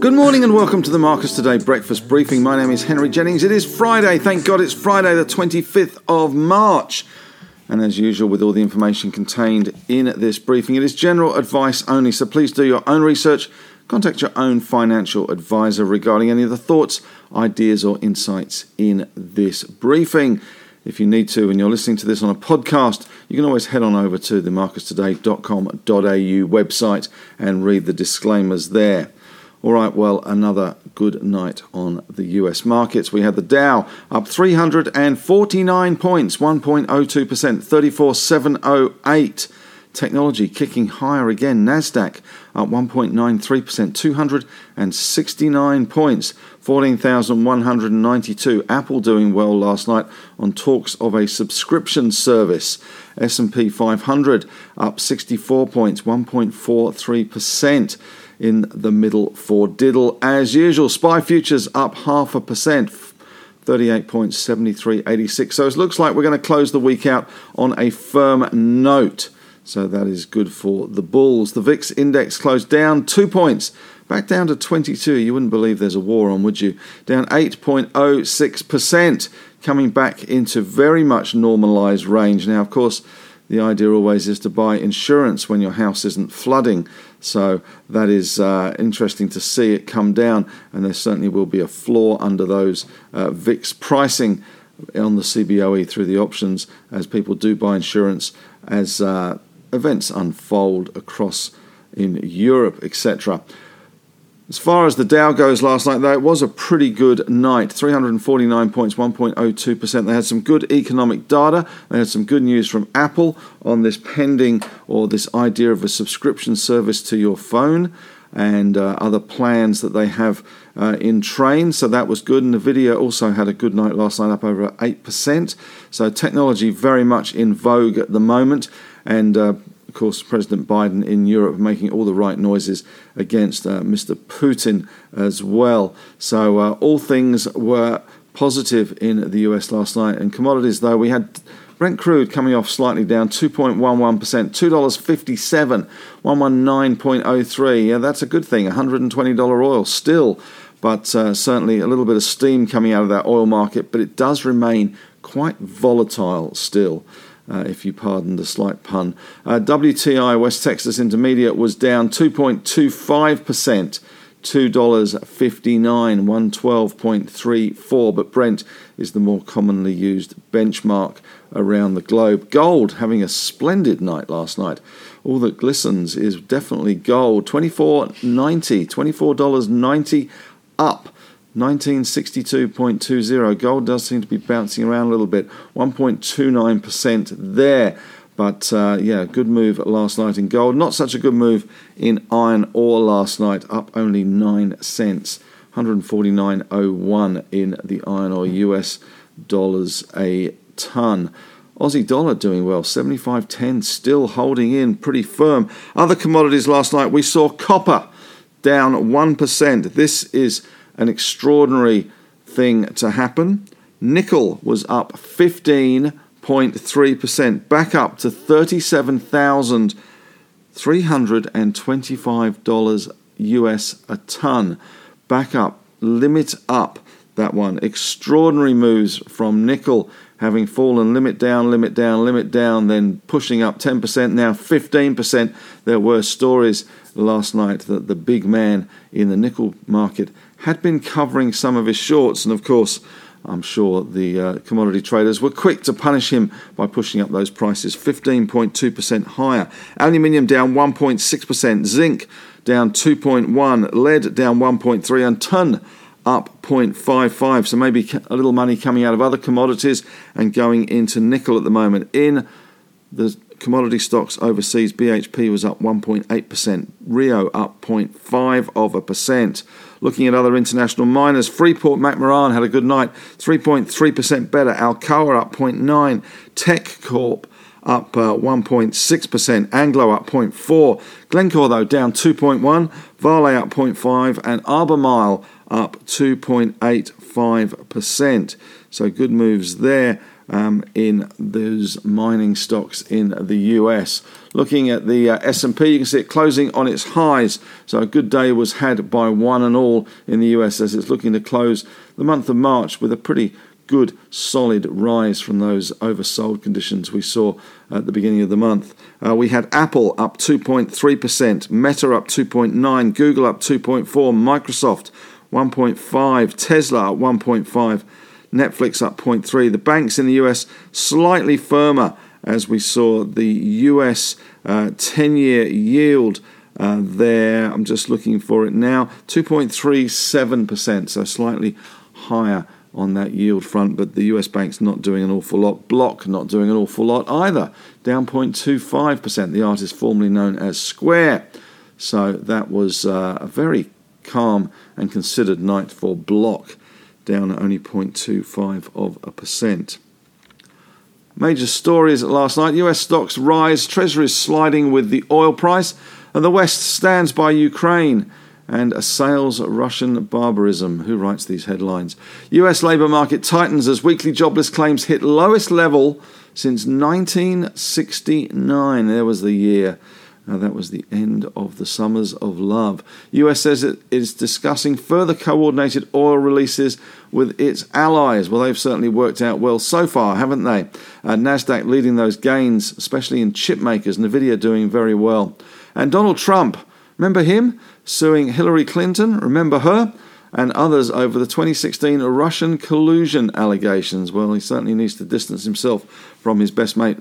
Good morning and welcome to the Marcus Today breakfast briefing. My name is Henry Jennings. It is Friday. Thank God it's Friday, the 25th of March. And as usual, with all the information contained in this briefing, it is general advice only. So please do your own research. Contact your own financial advisor regarding any of the thoughts, ideas, or insights in this briefing. If you need to, and you're listening to this on a podcast, you can always head on over to the marcustoday.com.au website and read the disclaimers there. All right, well, another good night on the US markets. We had the Dow up 349 points, 1.02%, 34,708. Technology kicking higher again. NASDAQ up 1.93%, 269 points, 14,192. Apple doing well last night on talks of a subscription service. S&P 500 up 64 points, 1.43% in the middle for diddle as usual. SPI futures up half a percent. 38.7386. So it looks like we're going to close the week out on a firm note. So that is good for the bulls. The VIX index closed down two points, back down to 22. You wouldn't believe there's a war on, would you? Down 8.06%, coming back into very much normalized range. Now, of course, the idea always is to buy insurance when your house isn't flooding. So that is uh, interesting to see it come down, and there certainly will be a floor under those uh, VIX pricing on the CBOE through the options as people do buy insurance as uh, events unfold across in Europe, etc. As far as the Dow goes last night, though, it was a pretty good night 349 points, 1.02%. They had some good economic data. They had some good news from Apple on this pending or this idea of a subscription service to your phone and uh, other plans that they have uh, in train. So that was good. And Nvidia also had a good night last night, up over 8%. So technology very much in vogue at the moment. And uh, of course, President Biden in Europe making all the right noises against uh, Mr. Putin as well. So, uh, all things were positive in the US last night. And commodities, though, we had Brent crude coming off slightly down 2.11%, $2.57, 119.03. Yeah, that's a good thing. $120 oil still, but uh, certainly a little bit of steam coming out of that oil market, but it does remain quite volatile still uh, if you pardon the slight pun. Uh, WTI West Texas Intermediate was down 2.25%. $2.59, 112.34, but Brent is the more commonly used benchmark around the globe. Gold having a splendid night last night. All that glistens is definitely gold. $24.90, $24.90 up 1962.20. Gold does seem to be bouncing around a little bit. 1.29% there. But uh, yeah, good move last night in gold. Not such a good move in iron ore last night, up only 9 cents. 149.01 in the iron ore US dollars a ton. Aussie dollar doing well, 75.10 still holding in pretty firm. Other commodities last night, we saw copper down 1%. This is an extraordinary thing to happen. Nickel was up 15.3%, back up to $37,325 US a ton. Back up, limit up that one. Extraordinary moves from nickel having fallen limit down, limit down, limit down, then pushing up 10%, now 15%. There were stories last night that the big man in the nickel market had been covering some of his shorts, and of course, I'm sure the uh, commodity traders were quick to punish him by pushing up those prices 15.2% higher. Aluminium down 1.6%, zinc down 2.1, lead down 1.3, and tin up 0.55. So maybe a little money coming out of other commodities and going into nickel at the moment. In the commodity stocks overseas, BHP was up 1.8%, Rio up 0.5 of a percent. Looking at other international miners, Freeport McMoran had a good night, 3.3% better. Alcoa up 0.9, Teck Corp up uh, 1.6%, Anglo up 0.4, Glencore though down 2.1, Vale up 0.5, and Albemarle up 2.85%. So good moves there um, in those mining stocks in the US. Looking at the uh, S&P, you can see it closing on its highs. So a good day was had by one and all in the US as it's looking to close the month of March with a pretty good solid rise from those oversold conditions we saw at the beginning of the month. Uh, we had Apple up 2.3%, Meta up 2.9, Google up 2.4, Microsoft 1.5, Tesla up 1.5 Netflix up 0.3. The banks in the US slightly firmer as we saw the US 10 uh, year yield. Uh, there, I'm just looking for it now, 2.37%, so slightly higher on that yield front, but the US banks not doing an awful lot. Block not doing an awful lot either, down 0.25%. The artist formerly known as Square. So that was uh, a very calm and considered night for Block down at only 0.25 of a percent. Major stories last night US stocks rise, treasuries sliding with the oil price, and the West stands by Ukraine and assails Russian barbarism. Who writes these headlines? US labour market tightens as weekly jobless claims hit lowest level since 1969. There was the year. Uh, that was the end of the Summers of Love. US says it is discussing further coordinated oil releases with its allies. Well, they've certainly worked out well so far, haven't they? Uh, Nasdaq leading those gains, especially in chip makers. Nvidia doing very well. And Donald Trump, remember him suing Hillary Clinton? Remember her? And others over the 2016 Russian collusion allegations. Well, he certainly needs to distance himself from his best mate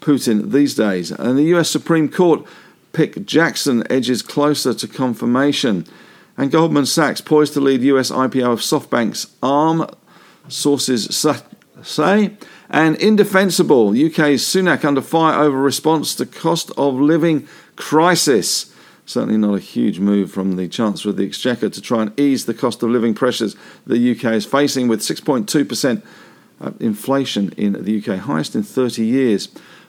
Putin these days. And the US Supreme Court pick Jackson edges closer to confirmation. And Goldman Sachs poised to lead US IPO of SoftBank's ARM, sources say. And indefensible, UK's Sunak under fire over response to cost of living crisis. Certainly not a huge move from the Chancellor of the Exchequer to try and ease the cost of living pressures the UK is facing with 6.2% uh, inflation in the UK, highest in 30 years.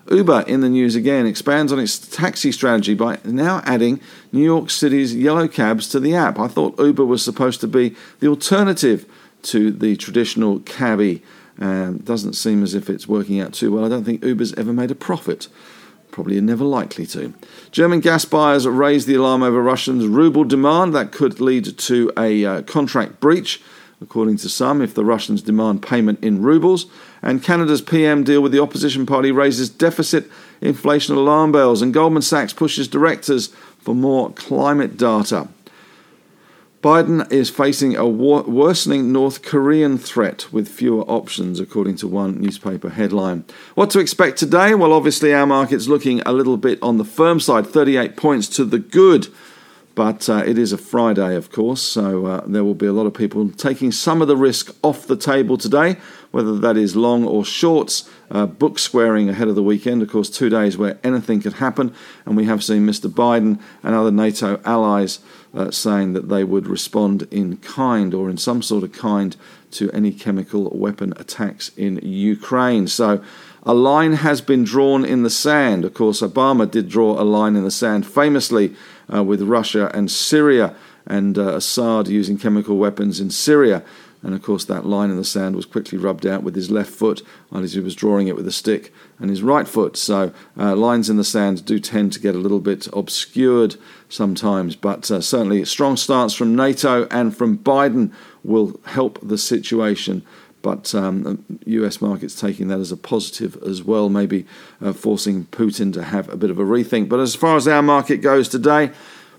Uber in the news again expands on its taxi strategy by now adding New York City's yellow cabs to the app. I thought Uber was supposed to be the alternative to the traditional cabbie. Um, doesn't seem as if it's working out too well. I don't think Uber's ever made a profit. Probably never likely to. German gas buyers raised the alarm over Russians' ruble demand. That could lead to a uh, contract breach according to some, if the Russians demand payment in rubles. And Canada's PM deal with the opposition party raises deficit inflation alarm bells, and Goldman Sachs pushes directors for more climate data. Biden is facing a worsening North Korean threat with fewer options, according to one newspaper headline. What to expect today? Well, obviously, our market's looking a little bit on the firm side, 38 points to the good. But uh, it is a Friday, of course, so uh, there will be a lot of people taking some of the risk off the table today, whether that is long or shorts, uh, book squaring ahead of the weekend. Of course, two days where anything could happen, and we have seen Mr. Biden and other NATO allies uh, saying that they would respond in kind or in some sort of kind to any chemical weapon attacks in Ukraine. So a line has been drawn in the sand. Of course, Obama did draw a line in the sand famously uh, with Russia and Syria, and uh, Assad using chemical weapons in Syria. And of course, that line in the sand was quickly rubbed out with his left foot as he was drawing it with a stick and his right foot. So, uh, lines in the sand do tend to get a little bit obscured sometimes, but uh, certainly a strong stance from NATO and from Biden will help the situation but um, US markets taking that as a positive as well, maybe uh, forcing Putin to have a bit of a rethink. But as far as our market goes today,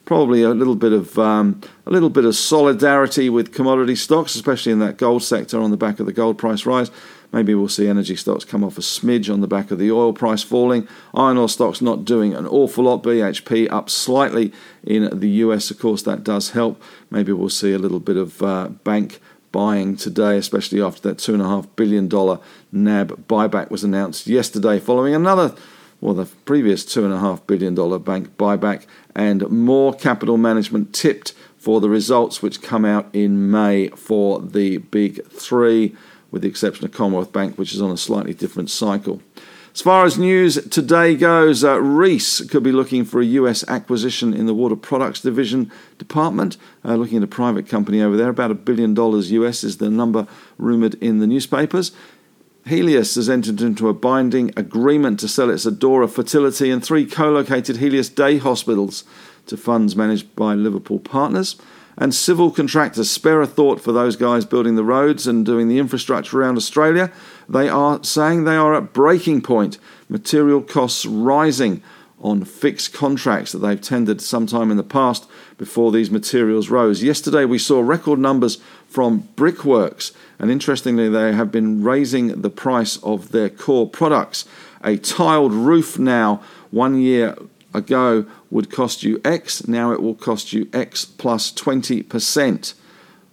probably a little bit of um, a little bit of solidarity with commodity stocks, especially in that gold sector on the back of the gold price rise. Maybe we'll see energy stocks come off a smidge on the back of the oil price falling. Iron ore stocks not doing an awful lot. BHP up slightly in the US, of course, that does help. Maybe we'll see a little bit of uh, bank buying today, especially after that $2.5 billion NAB buyback was announced yesterday, following another, well, the previous $2.5 billion bank buyback, and more capital management tipped for the results which come out in May for the big three, with the exception of Commonwealth Bank, which is on a slightly different cycle. As far as news today goes, uh, Reece could be looking for a US acquisition in the water products division department, uh, looking at a private company over there. About a billion dollars US is the number rumoured in the newspapers. Healius has entered into a binding agreement to sell its Adora fertility and three co located Healius day hospitals to funds managed by Liverpool Partners. And civil contractors spare a thought for those guys building the roads and doing the infrastructure around Australia. They are saying they are at breaking point. Material costs rising on fixed contracts that they've tendered sometime in the past before these materials rose. Yesterday we saw record numbers from Brickworks, and interestingly, they have been raising the price of their core products. A tiled roof now, one year ago, would cost you X, now it will cost you X plus 20%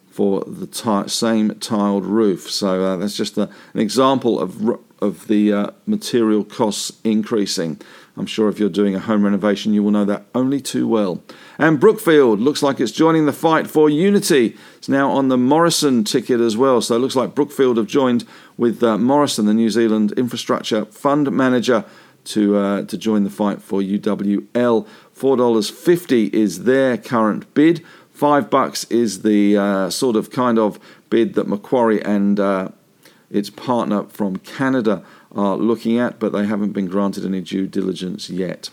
for the t- same tiled roof. So uh, that's just a, an example of, of the uh, material costs increasing. I'm sure if you're doing a home renovation, you will know that only too well. And Brookfield looks like it's joining the fight for Uniti. It's now on the Morrison ticket as well. So it looks like Brookfield have joined with uh, Morrison, the New Zealand infrastructure fund manager, to uh, to join the fight for UWL. Four dollars fifty is their current bid. Five bucks is the uh, sort of kind of bid that Macquarie and uh, its partner from Canada are looking at, but they haven't been granted any due diligence yet.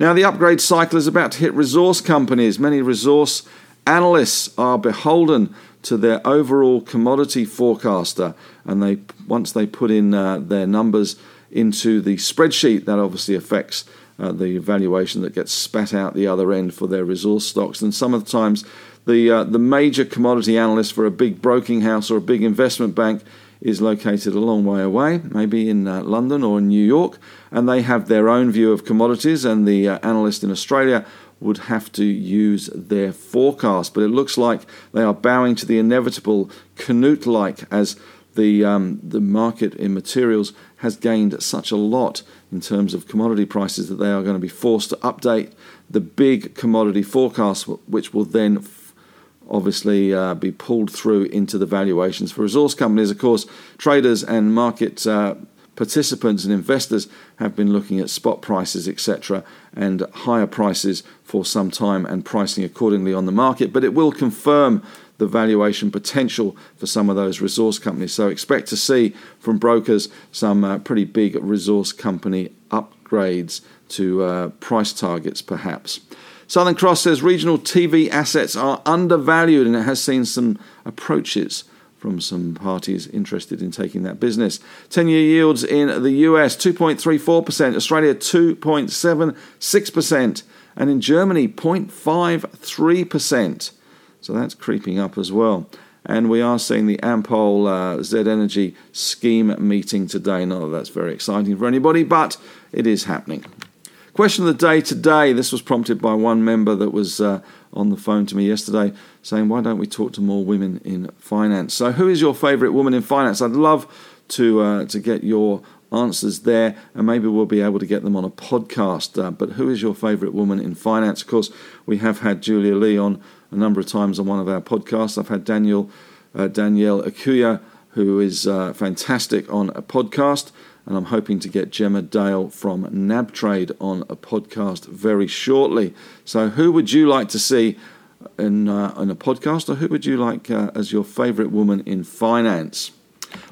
Now, the upgrade cycle is about to hit resource companies. Many resource analysts are beholden to their overall commodity forecaster, and they once they put in uh, their numbers into the spreadsheet, that obviously affects uh, the valuation that gets spat out the other end for their resource stocks. And some of the times, the uh, the major commodity analyst for a big broking house or a big investment bank is located a long way away, maybe in uh, London or in New York, and they have their own view of commodities, and the uh, analyst in Australia would have to use their forecast. But it looks like they are bowing to the inevitable Canute like as the, um, the market in materials has gained such a lot in terms of commodity prices that they are going to be forced to update the big commodity forecast, which will then obviously uh, be pulled through into the valuations for resource companies. Of course, traders and market uh, participants and investors have been looking at spot prices, etc., and higher prices for some time and pricing accordingly on the market. But it will confirm the valuation potential for some of those resource companies. So expect to see from brokers some uh, pretty big resource company upgrades to uh, price targets, perhaps. Southern Cross says regional TV assets are undervalued and it has seen some approaches from some parties interested in taking that business. 10 year yields in the US 2.34%, Australia 2.76%, and in Germany 0.53%. So that's creeping up as well. And we are seeing the Ampol uh, Z Energy scheme meeting today. Not that that's very exciting for anybody, but it is happening. Question of the day today. This was prompted by one member that was uh, on the phone to me yesterday saying, Why don't we talk to more women in finance? So, who is your favourite woman in finance? I'd love to, uh, to get your answers there, and maybe we'll be able to get them on a podcast. Uh, but who is your favourite woman in finance? Of course, we have had Julia Lee on a number of times on one of our podcasts. I've had Daniel uh, Danielle Ecuyer, who is uh, fantastic on a podcast and I'm hoping to get Gemma Dale from NabTrade on a podcast very shortly. So, who would you like to see in, uh, in a podcast, or who would you like uh, as your favourite woman in finance?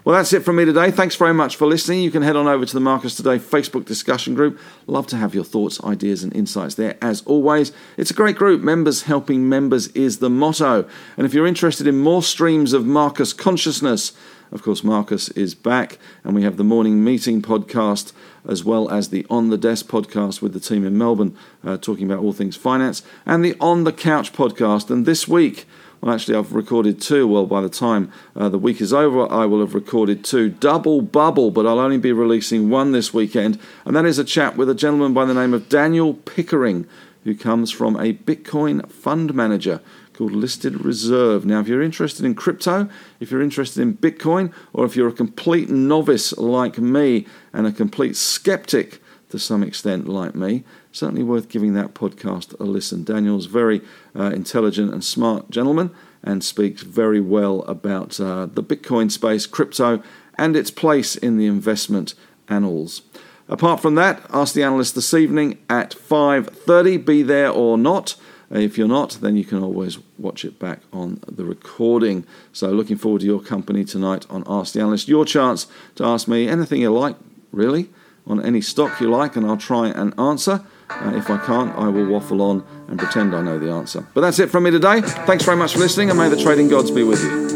Well, that's it from me today. Thanks very much for listening. You can head on over to the Marcus Today Facebook discussion group. Love to have your thoughts, ideas, and insights there. As always, it's a great group. Members helping members is the motto. And if you're interested in more streams of Marcus consciousness, of course, Marcus is back, and we have the morning meeting podcast as well as the On the Desk podcast with the team in Melbourne, uh, talking about all things finance, and the On the Couch podcast. And this week, well, actually, I've recorded two. Well, by the time uh, the week is over, I will have recorded two. Double bubble, but I'll only be releasing one this weekend, and that is a chat with a gentleman by the name of Daniel Pickering, who comes from a Bitcoin fund manager called Listed Reserve. Now, if you're interested in crypto, if you're interested in Bitcoin, or if you're a complete novice like me and a complete skeptic to some extent like me, certainly worth giving that podcast a listen. Daniel's very uh, intelligent and smart gentleman and speaks very well about uh, the Bitcoin space, crypto, and its place in the investment annals. Apart from that, ask the analyst this evening at 5:30. Be there or not. If you're not, then you can always watch it back on the recording. So, looking forward to your company tonight on Ask the Analyst. Your chance to ask me anything you like, really, on any stock you like, and I'll try and answer. Uh, if I can't, I will waffle on and pretend I know the answer. But that's it from me today. Thanks very much for listening, and may the trading gods be with you.